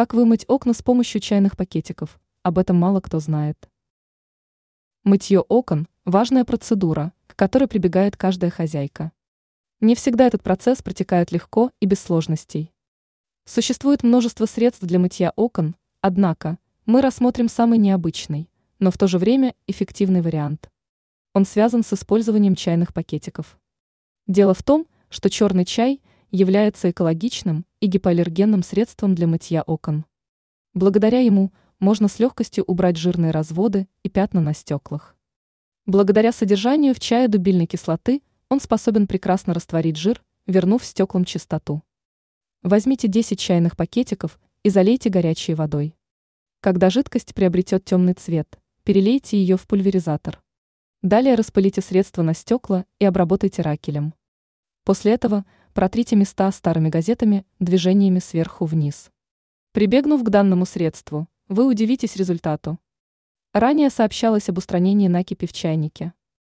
Как вымыть окна с помощью чайных пакетиков? Об этом мало кто знает. Мытье окон – важная процедура, к которой прибегает каждая хозяйка. Не всегда этот процесс протекает легко и без сложностей. Существует множество средств для мытья окон, однако мы рассмотрим самый необычный, но в то же время эффективный вариант. Он связан с использованием чайных пакетиков. Дело в том, что черный чай является экологичным и гипоаллергенным средством для мытья окон. Благодаря ему можно с легкостью убрать жирные разводы и пятна на стеклах. Благодаря содержанию в чае дубильной кислоты он способен прекрасно растворить жир, вернув стеклам чистоту. Возьмите 10 чайных пакетиков и залейте горячей водой. Когда жидкость приобретет темный цвет, перелейте ее в пульверизатор. Далее распылите средство на стекла и обработайте ракелем. После этого протрите места старыми газетами движениями сверху вниз. Прибегнув к данному средству, вы удивитесь результату. Ранее сообщалось об устранении накипи в чайнике.